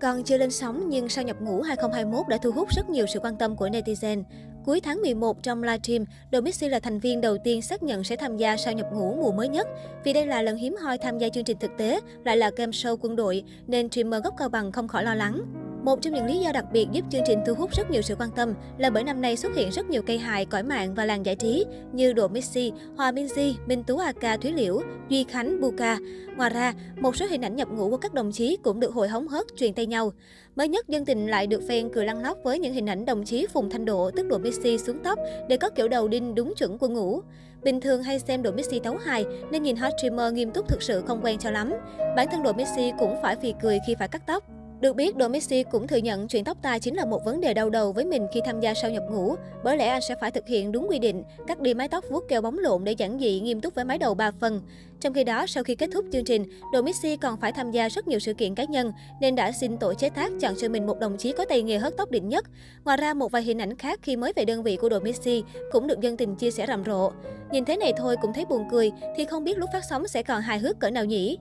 Còn chưa lên sóng nhưng sau nhập ngũ 2021 đã thu hút rất nhiều sự quan tâm của netizen. Cuối tháng 11 trong livestream, Domixi là thành viên đầu tiên xác nhận sẽ tham gia sau nhập ngũ mùa mới nhất. Vì đây là lần hiếm hoi tham gia chương trình thực tế, lại là game show quân đội, nên streamer gốc Cao Bằng không khỏi lo lắng. Một trong những lý do đặc biệt giúp chương trình thu hút rất nhiều sự quan tâm là bởi năm nay xuất hiện rất nhiều cây hài, cõi mạng và làng giải trí như Độ Missy, Hòa Minzy, Minh Tú Aka Thúy Liễu, Duy Khánh, Buka. Ngoài ra, một số hình ảnh nhập ngũ của các đồng chí cũng được hội hóng hớt truyền tay nhau. Mới nhất, dân tình lại được fan cười lăn lóc với những hình ảnh đồng chí Phùng Thanh Độ, tức Độ Missy xuống tóc để có kiểu đầu đinh đúng chuẩn quân ngũ. Bình thường hay xem đội Messi tấu hài nên nhìn hot streamer nghiêm túc thực sự không quen cho lắm. Bản thân đội Messi cũng phải phì cười khi phải cắt tóc. Được biết, Messi cũng thừa nhận chuyện tóc tai chính là một vấn đề đau đầu với mình khi tham gia sau nhập ngũ. Bởi lẽ anh sẽ phải thực hiện đúng quy định, cắt đi mái tóc vuốt keo bóng lộn để giản dị nghiêm túc với mái đầu 3 phần. Trong khi đó, sau khi kết thúc chương trình, Messi còn phải tham gia rất nhiều sự kiện cá nhân nên đã xin tổ chế tác chọn cho mình một đồng chí có tay nghề hớt tóc đỉnh nhất. Ngoài ra, một vài hình ảnh khác khi mới về đơn vị của Messi cũng được dân tình chia sẻ rầm rộ. Nhìn thế này thôi cũng thấy buồn cười thì không biết lúc phát sóng sẽ còn hài hước cỡ nào nhỉ?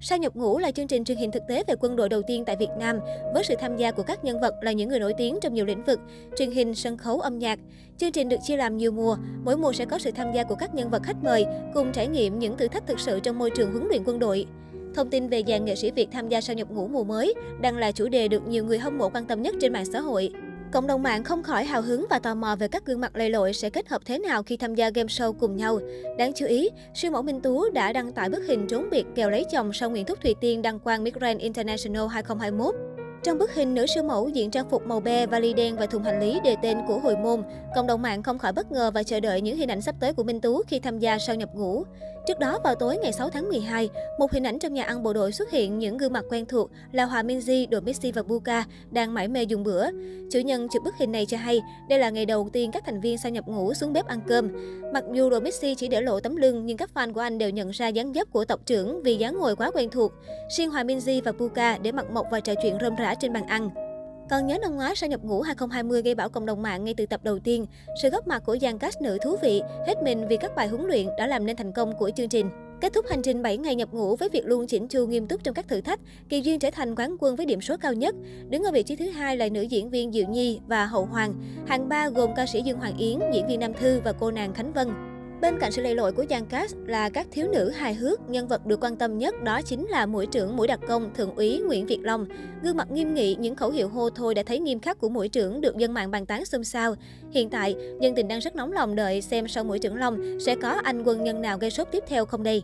Sao nhập ngũ là chương trình truyền hình thực tế về quân đội đầu tiên tại Việt Nam, với sự tham gia của các nhân vật là những người nổi tiếng trong nhiều lĩnh vực, truyền hình, sân khấu, âm nhạc. Chương trình được chia làm nhiều mùa, mỗi mùa sẽ có sự tham gia của các nhân vật khách mời, cùng trải nghiệm những thử thách thực sự trong môi trường huấn luyện quân đội. Thông tin về dàn nghệ sĩ Việt tham gia sao nhập ngũ mùa mới đang là chủ đề được nhiều người hâm mộ quan tâm nhất trên mạng xã hội. Cộng đồng mạng không khỏi hào hứng và tò mò về các gương mặt lầy lội sẽ kết hợp thế nào khi tham gia game show cùng nhau. Đáng chú ý, siêu mẫu Minh Tú đã đăng tải bức hình trốn biệt kèo lấy chồng sau Nguyễn Thúc Thùy Tiên đăng quang Miss Grand International 2021. Trong bức hình, nữ siêu mẫu diện trang phục màu be, vali đen và thùng hành lý đề tên của hồi môn. Cộng đồng mạng không khỏi bất ngờ và chờ đợi những hình ảnh sắp tới của Minh Tú khi tham gia sau nhập ngũ. Trước đó, vào tối ngày 6 tháng 12, một hình ảnh trong nhà ăn bộ đội xuất hiện những gương mặt quen thuộc là Hòa Minzy, Đội Messi và Buka đang mải mê dùng bữa. Chủ nhân chụp bức hình này cho hay, đây là ngày đầu tiên các thành viên sau nhập ngũ xuống bếp ăn cơm. Mặc dù Đội Messi chỉ để lộ tấm lưng, nhưng các fan của anh đều nhận ra dáng dấp của tộc trưởng vì dáng ngồi quá quen thuộc. Riêng Hòa Minzy và Buka để mặt mộc và trò chuyện rôm vã trên bàn ăn. Còn nhớ năm ngoái sau nhập ngũ 2020 gây bão cộng đồng mạng ngay từ tập đầu tiên, sự góp mặt của dàn cast nữ thú vị, hết mình vì các bài huấn luyện đã làm nên thành công của chương trình. Kết thúc hành trình 7 ngày nhập ngũ với việc luôn chỉnh chu nghiêm túc trong các thử thách, Kỳ Duyên trở thành quán quân với điểm số cao nhất. Đứng ở vị trí thứ hai là nữ diễn viên Diệu Nhi và Hậu Hoàng. Hạng ba gồm ca sĩ Dương Hoàng Yến, diễn viên Nam Thư và cô nàng Khánh Vân. Bên cạnh sự lầy lội của chàng cast là các thiếu nữ hài hước, nhân vật được quan tâm nhất đó chính là mũi trưởng mũi đặc công Thượng úy Nguyễn Việt Long. Gương mặt nghiêm nghị, những khẩu hiệu hô thôi đã thấy nghiêm khắc của mũi trưởng được dân mạng bàn tán xôn xao. Hiện tại, dân tình đang rất nóng lòng đợi xem sau mũi trưởng Long sẽ có anh quân nhân nào gây sốt tiếp theo không đây.